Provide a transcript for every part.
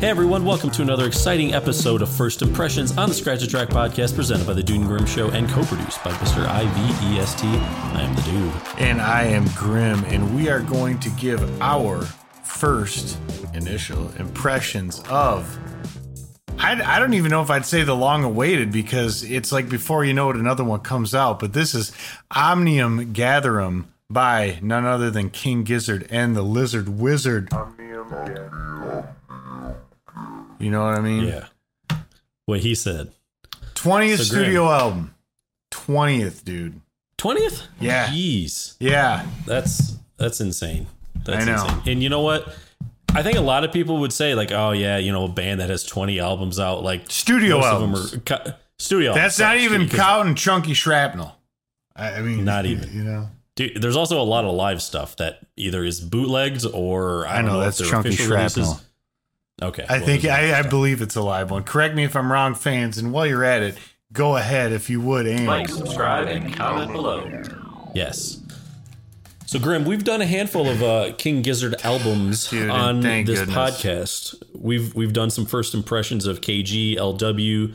Hey everyone, welcome to another exciting episode of First Impressions on the Scratch the Track podcast presented by the Dude and Grim Show and co-produced by Mr. IVEST. I am the dude. And I am Grim, and we are going to give our first initial impressions of. I, I don't even know if I'd say the long awaited because it's like before you know it, another one comes out. But this is Omnium Gatherum by none other than King Gizzard and the Lizard Wizard. You know what I mean? Yeah. What he said. 20th So studio Grim. album. 20th, dude. 20th? Yeah. Jeez. Yeah. That's that's insane. That's I know. insane. And you know what? I think a lot of people would say like, "Oh yeah, you know, a band that has 20 albums out like Studio albums. of them are studio That's albums, not even counting Chunky Shrapnel. I, I mean, Not even. You know? Dude, there's also a lot of live stuff that either is bootlegs or I, I don't know, know, that's Chunky shrapnel. releases. Shrapnel. Okay, I well, think I, I believe it's a live one. Correct me if I'm wrong, fans. And while you're at it, go ahead if you would. Aim. like, subscribe, and comment below. Yes. So Grim, we've done a handful of uh, King Gizzard albums Dude, on this goodness. podcast. We've we've done some first impressions of KG, LW,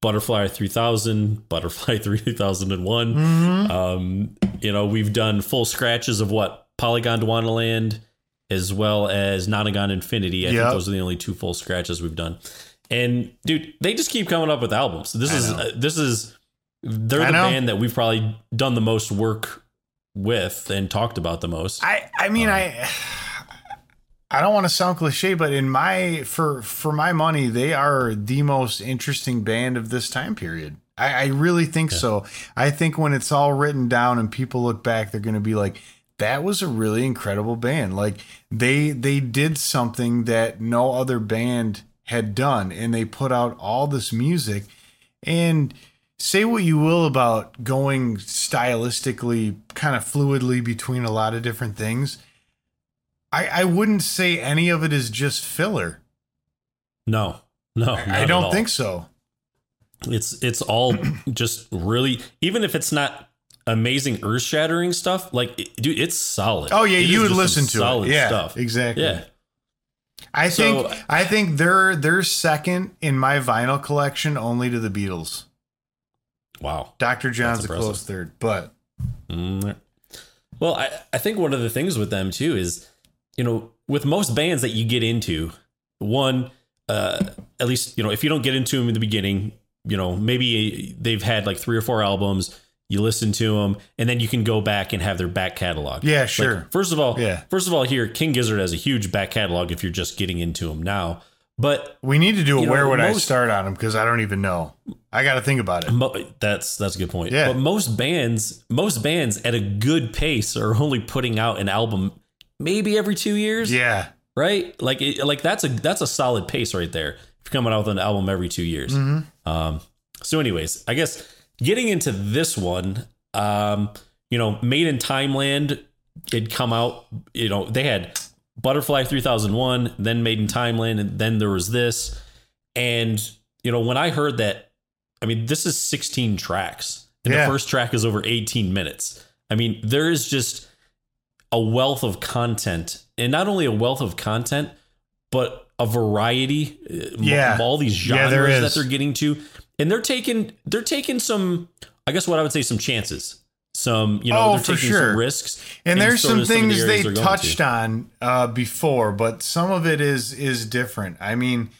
Butterfly 3000, Butterfly 3001. Mm-hmm. Um, you know, we've done full scratches of what Polygondwanaland as well as Nonagon Infinity. I Yep. think those are the only two full scratches we've done. And dude, they just keep coming up with albums. This I is uh, this is they're I the know. band that we've probably done the most work with and talked about the most. I I mean I I don't want to sound cliche, but in my for for my money, they are the most interesting band of this time period. I, I really think so. I think when it's all written down and people look back, they're going to be like, "That was a really incredible band." Like they they did something that no other band had done, and they put out all this music. And say what you will about going stylistically, kind of fluidly between a lot of different things. I, I wouldn't say any of it is just filler. no, no, I don't think so. It's it's all just really even if it's not amazing earth shattering stuff. Like, it- dude, it's solid. Oh yeah, It you would listen to solid it. Yeah, stuff. exactly. Yeah, I think I think they're they're second in my vinyl collection, only to the Beatles. wow. Dr. John's a close third, but Mm. Well, I, I think one of the things with them too is, you know, with most bands that you get into, one, uh, at least, you know, if you don't get into them in the beginning, you know, maybe they've had like three or four albums, you listen to them, and then you can go back and have their back catalog. Yeah, Like, sure. first of all, Yeah. first of all, here, King Gizzard has a huge back catalog if you're just getting into them now. But we need to do a You know, where would I start on them because I don't even know. I got to think about it. Mo- that's that's a good point. Yeah. But most bands, most bands at a good pace are only putting out an album maybe every two years. Yeah, Right. Like it, like that's a that's a solid pace right there. If you're coming out with an album every two years. Mm-hmm. Um. So, anyways, I guess getting into this one, um, you know, Made in Timeland, it'd come out. You know, they had Butterfly 3001, then Made in Timeland, and then there was this. And you know, when I heard that, I mean, this is 16 tracks, and Yeah. the first track is over 18 minutes. I mean, there is just a wealth of content, and not only a wealth of content, but a variety uh, Yeah. of all these genres there that they're getting to, and they're taking they're taking some, I guess what I would say, some chances. Some you know Oh, they're for taking sure. some risks, and there's some of of the things they touched to. on uh, before, but some of it is is different. I mean,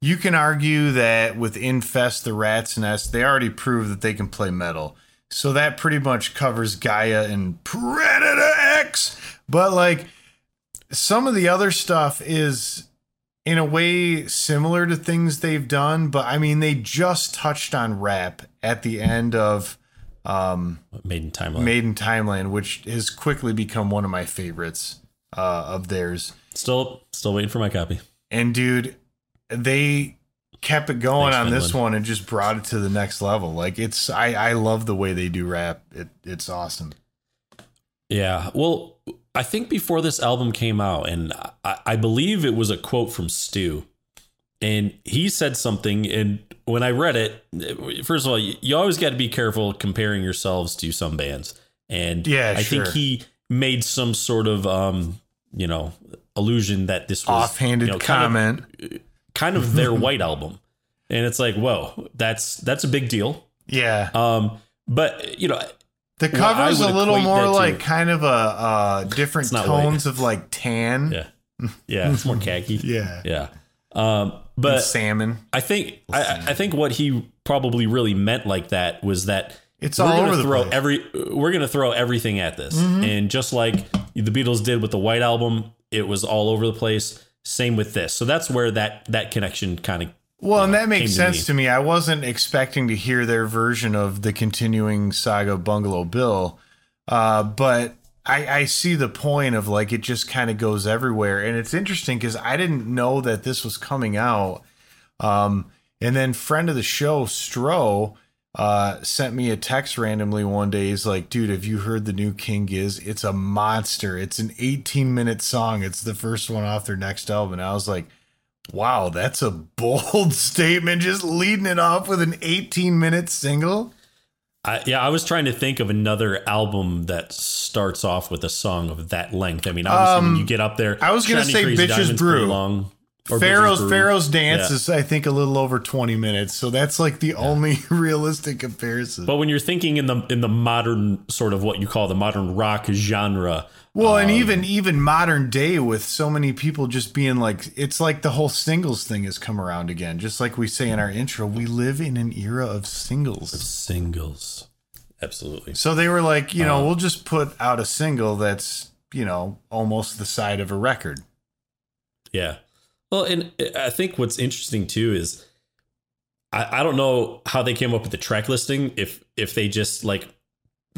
you can argue that with Infest the Rat's Nest, they already proved that they can play metal, so that pretty much covers Gaia and Predator X. But like some of the other stuff is in a way similar to things they've done, but I mean they just touched on rap at the end of um Made in Timeline. Made in Timeland, which has quickly become one of my favorites uh, of theirs. Still, still waiting for my copy. And dude, they kept it going Thanks, on this one and just brought it to the next level. Like it's, I, I love the way they do rap. It, it's awesome. Yeah. Well, I think before this album came out, and I, I believe it was a quote from Stu, and he said something. And when I read it, first of all, you, you always got to be careful comparing yourselves to some bands. And Yeah, I sure. think he made some sort of, um, you know, illusion that this was Offhanded you know, kind of- comment. kind of their white album, and it's like, whoa, that's that's a big deal. Yeah. Um, but you know, The Well, I cover's would a little more that to- like kind of a uh, different It's not tones of like tan. yeah, yeah, it's more khaki. Yeah. Yeah. Um, but salmon. I think I, I think what he probably really meant like that was that It's we're all gonna over the throw place. every we're gonna throw everything at this, and just like the Beatles did with the White Album, it was all over the place. Same with this, so that's where that that connection kind of Well, and that makes to sense me. to me. I wasn't expecting to hear their version of the continuing saga Bungalow Bill, uh, but I, I see the point of like it just kind of goes everywhere, and it's interesting because I didn't know that this was coming out. Um, and then friend of the show, Stro, uh, sent me a text randomly one day. He's like, "Dude, have you heard the new King Giz? It's a monster. It's an 18 minute song. It's the first one off their next album." And I was like. Wow, that's a bold statement. Just leading it off with an 18 minute single. I, yeah, I was trying to think of another album that starts off with a song of that length. I mean, obviously, when Um, you get up there, I was gonna say Bitches Brew. long. Pharaoh's Pharaoh's dance Yeah. is, I think, a little over 20 minutes. So that's like the only realistic comparison. But when you're thinking in the in the modern sort of what you call the modern rock genre, well, and um, even even modern day with so many people just being like, it's like the whole singles thing has come around again. Just like we say in our intro, we live in an era of singles. Of singles, absolutely. So they were like, you know, Uh, we'll just put out a single that's, you know, almost the side of a record. Yeah. Well, and I think what's interesting too is I, I don't know how they came up with the track listing. If if they just like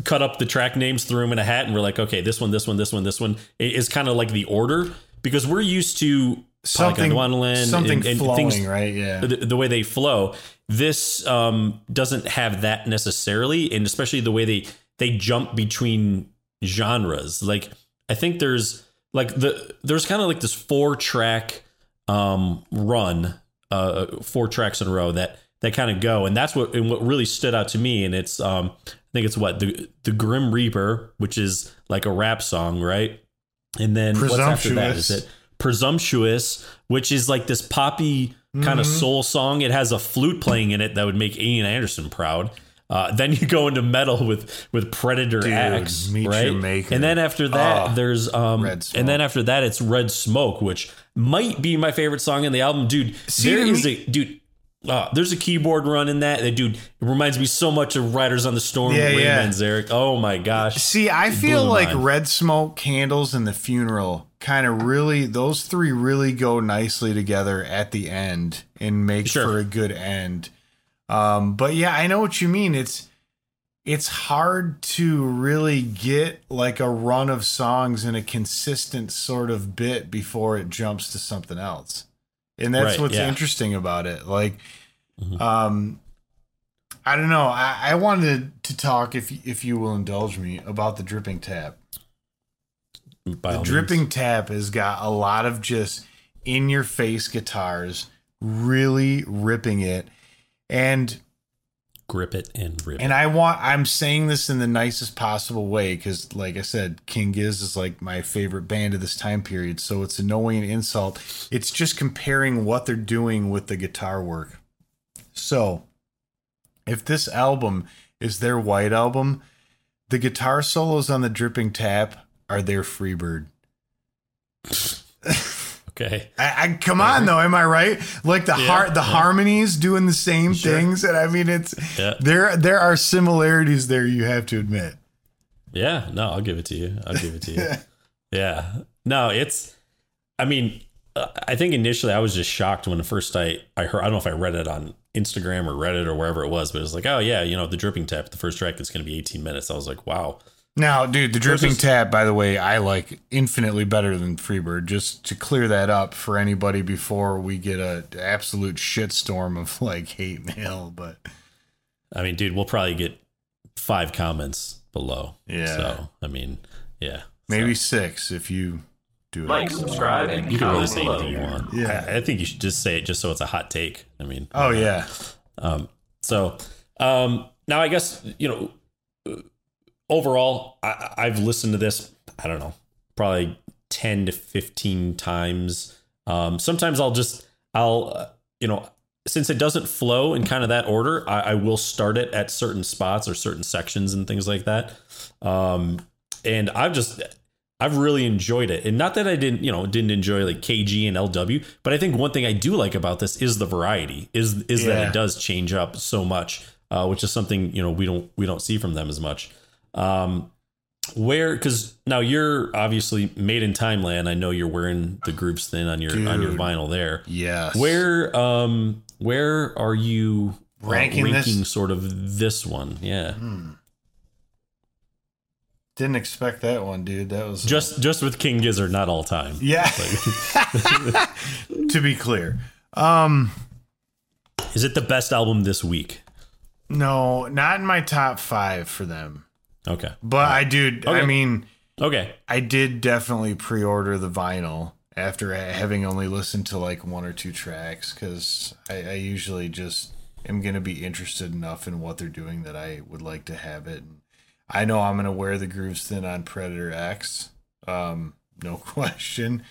cut up the track names, threw them in a hat, and we're like, okay, this one, this one, this one, this one is kind of like the order because we're used to Something, Polygon something and, and flowing, things right? Yeah. the, the way they flow. This um, doesn't have that necessarily, and especially the way they they jump between genres. Like I think there's like the there's kind of like this four track um, run, uh, four tracks in a row that that kind of go, and that's what and what really stood out to me. And it's um, I think it's what the the Grim Reaper, which is like a rap song, right? And then what's after that? Is it Presumptuous, which is like this poppy kind of Mhm. soul song. It has a flute playing in it that would make Ian Anderson proud. Uh, then you go into metal with with Predator Dude, X, Meet right? Maker. And then after that, Oh, there's um, Red Smoke. and then after that, it's Red Smoke, which might be my favorite song in the album, dude. See, there is me- a dude. Uh, there's a keyboard run in that. That dude it reminds me so much of Riders on the Storm. Yeah, Ray yeah. Manzarek. Oh my gosh. See, I blew feel like mind. Red Smoke, Candles, and The Funeral kind of really, those three really go nicely together at the end and make Sure. for a good end. Um, but yeah, I know what you mean. It's, it's hard to really get like a run of songs in a consistent sort of bit before it jumps to something else. And that's Right, what's yeah. interesting about it. Like, Mhm. um, I don't know. I, I wanted to talk, if if you will indulge me, about the dripping tap. By the dripping means. tap has got a lot of just in your face guitars, really ripping it, and grip it and rip. it. and I want I'm saying this in the nicest possible way because, like I said, King Giz is like my favorite band of this time period. So it's a knowing insult. It's just comparing what they're doing with the guitar work. So, if this album is their white album, the guitar solos on the Dripping Tap are their Freebird. Okay. I, I come on though, am I right? Like the Yeah, heart, the yeah. harmonies doing the same Sure. things, and I mean it's Yeah. there. There are similarities there. You have to admit. Yeah. No, I'll give it to you. I'll give it to you. Yeah. No, it's. I mean, uh, I think initially I was just shocked when the first I I heard. I don't know if I read it on Instagram or Reddit or wherever it was, but it was like, oh yeah, you know, the dripping tap. The first track is going to be 18 minutes. I was like, wow. Now, dude, the dripping Versus- tap, by the way, I like infinitely better than Freebird. Just to clear that up for anybody before we get a absolute shitstorm of like hate mail. But I mean, dude, we'll probably get five comments below. Yeah. So I mean, yeah. maybe So, six if you do it. Like, subscribe, and you can really comment say below. anything you want. Yeah. I, I think you should just say it just so it's a hot take. I mean. Oh yeah, Um, so um, now I guess you know overall I, I've listened to this. I don't know, probably ten to fifteen times. Um, sometimes I'll just I'll uh, you know since it doesn't flow in kind of that order, I, I, will start it at certain spots or certain sections and things like that. Um, and I've just I've really enjoyed it. And not that I didn't, you know, didn't enjoy like KG and LW, but I think one thing I do like about this is the variety. Is is yeah. that it does change up so much, uh, which is something you know we don't we don't see from them as much. Um, where because now you're obviously made in Timeland. I know you're wearing the groups thin on your Dude, on your vinyl there. Yes. Where um where are you uh, ranking, ranking this? sort of this one? Yeah. Hmm. Didn't expect that one, dude. That was just just with King Gizzard, not all time. Yeah. to be clear, um, is it the best album this week? No, not in my top five for them. Okay, but. I do. Okay. I mean, okay, I did definitely pre-order the vinyl after having only listened to like one or two tracks because I, I usually just am going to be interested enough in what they're doing that I would like to have it. And I know I'm gonna wear the grooves thin on Predator X. Um, no question.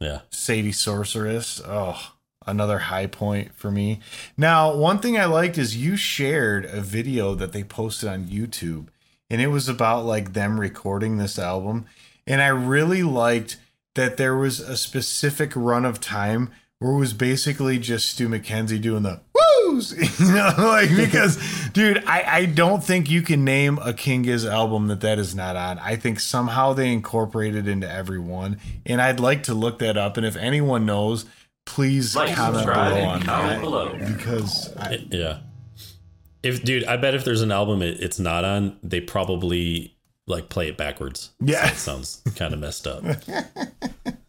Yeah. Sadie Sorceress. Oh, another high point for me. Now, one thing I liked is you shared a video that they posted on YouTube, and it was about like them recording this album. And I really liked that there was a specific run of time where it was basically just Stu Mackenzie doing the woos, you know, like because, dude, I I don't think you can name a King Giz album that that is not on. I think somehow they incorporated into every one, and I'd like to look that up. And if anyone knows, please like, comment below on that below. because I, yeah. If dude, I bet if there's an album it, it's not on, they probably like play it backwards. Yeah, so it sounds kind of messed up.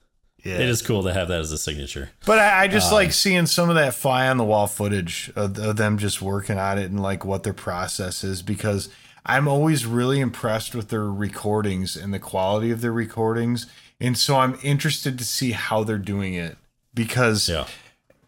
Yeah. It is cool to have that as a signature. But I, I just um, like seeing some of that fly on the wall footage of, of, them just working on it and like what their process is because I'm always really impressed with their recordings and the quality of their recordings. And so I'm interested to see how they're doing it because, yeah.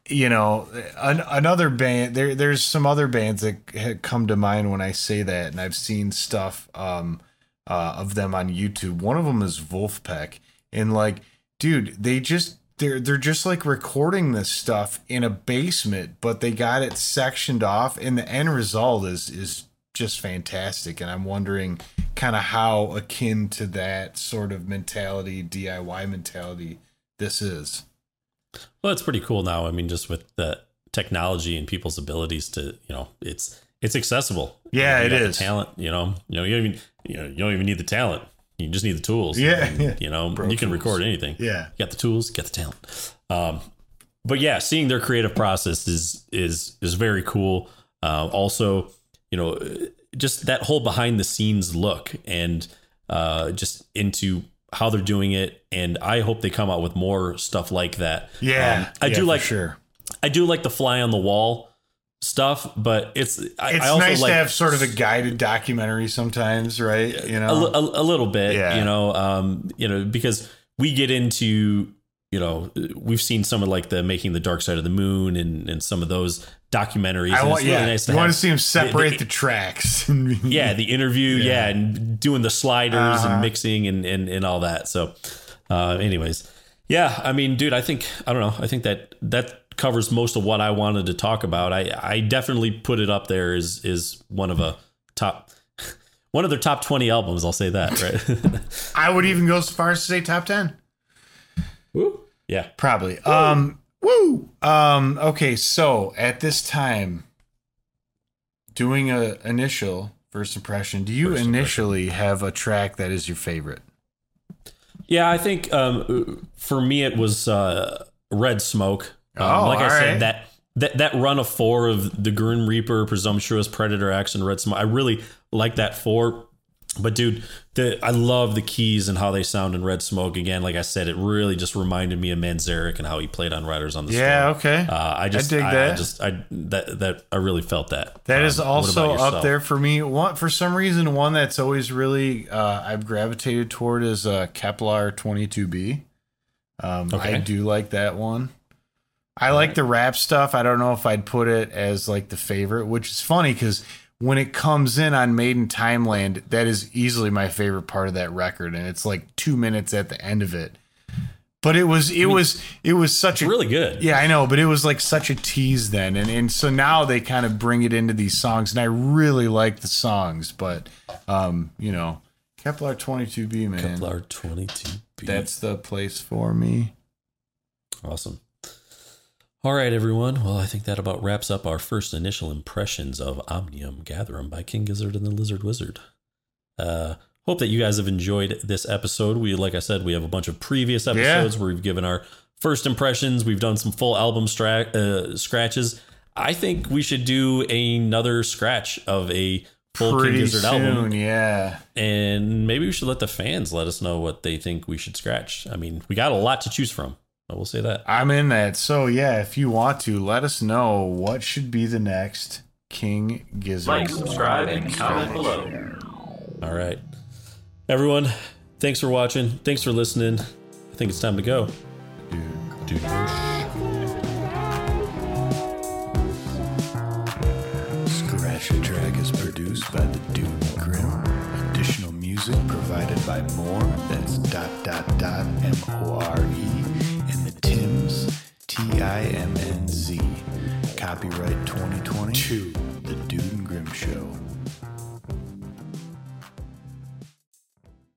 You know, an, another band, there, there's some other bands that come to mind when I say that. And I've seen stuff um, uh, of them on YouTube. One of them is Vulfpeck, And like, dude, they just they're they're just like recording this stuff in a basement, but they got it sectioned off, and the end result is is just fantastic. And I'm wondering kind of how akin to that sort of mentality, DIY mentality, this is. Well, it's pretty cool now. I mean, just with the technology and people's abilities to, you know, it's it's accessible. Yeah, you it is. talent, you know, you know, you don't even you know, you don't even need the talent. You just need the tools. Yeah. And, you know, Pro you can tools. record anything. Yeah. You got the tools, get the talent. Um, but yeah, seeing their creative process is is is very cool. Uh, also, you know, just that whole behind the scenes look and uh, just into how they're doing it. And I hope they come out with more stuff like that. Yeah, um, I yeah, do like sure. I do like the fly on the wall stuff, but it's I, it's I nice like, to have sort of a guided documentary sometimes, right? You know, a, a, a little bit, yeah. you know, um, you know, because we get into you know we've seen some of like the making the dark side of the moon and and some of those documentaries. I want, yeah, really nice you want to see them separate the, the, the tracks. yeah, the interview, yeah. yeah. and doing the sliders uh-huh. and mixing and and and all that. So, uh, anyways. Yeah, I mean, dude, I think I don't know. I think that that covers most of what I wanted to talk about. I I definitely put it up there as is one of a top one of their top 20 albums, I'll say that, right? I would even go so far as to say top 10. Woo. Yeah. Probably. Woo. Um woo. Um okay, so at this time doing a initial first impression, do you first initially impression. have a track that is your favorite? Yeah, I think um, for me it was uh, Red Smoke. Um, oh, like I said, right. that that that run of four of the Grim Reaper, Presumptuous, Predator X, and Red Smoke. I really like that four. But dude, the I love the keys and how they sound in Red Smoke. Again, like I said, it really just reminded me of Manzarek and how he played on Riders on the Storm. Yeah, Storm. okay. Uh, I just I dig I, that. I just I that that I really felt that. That um, is also up there for me. One for some reason, one that's always really uh, I've gravitated toward is uh, Kepler twenty two B. Um, okay. I do like that one. I All like right. the rap stuff. I don't know if I'd put it as like the favorite, which is funny because when it comes in on Made in Timeland, that is easily my favorite part of that record, and it's like two minutes at the end of it. but it was it was it was such a Really good. yeah, I know, but it was like such a tease then, and and so now they kind of bring it into these songs, and I really like the songs, but um, you know, Kepler twenty two B man, Kepler 22B. that's the place for me. Awesome. All right, everyone. Well, I think that about wraps up our first initial impressions of Omnium Gatherum by King Gizzard and the Lizard Wizard. Uh, hope that you guys have enjoyed this episode. We, like I said, we have a bunch of previous episodes where we've given our first impressions. We've done some full album stra- uh, scratches. I think we should do another scratch of a full King Gizzard soon, album, yeah. and maybe we should let the fans let us know what they think we should scratch. I mean, we got a lot to choose from. I will say that. I'm in that. So yeah, if you want to, let us know what should be the next King Gizzard. Like, subscribe, and comment below. All right. Everyone, thanks for watching. Thanks for listening. I think it's time to go. Scratch the Track is produced by the Dude Grim. Additional music provided by More. That's dot dot dot M O R E and the Tims I M N Z. Copyright 2022. The Dude and Grim Show.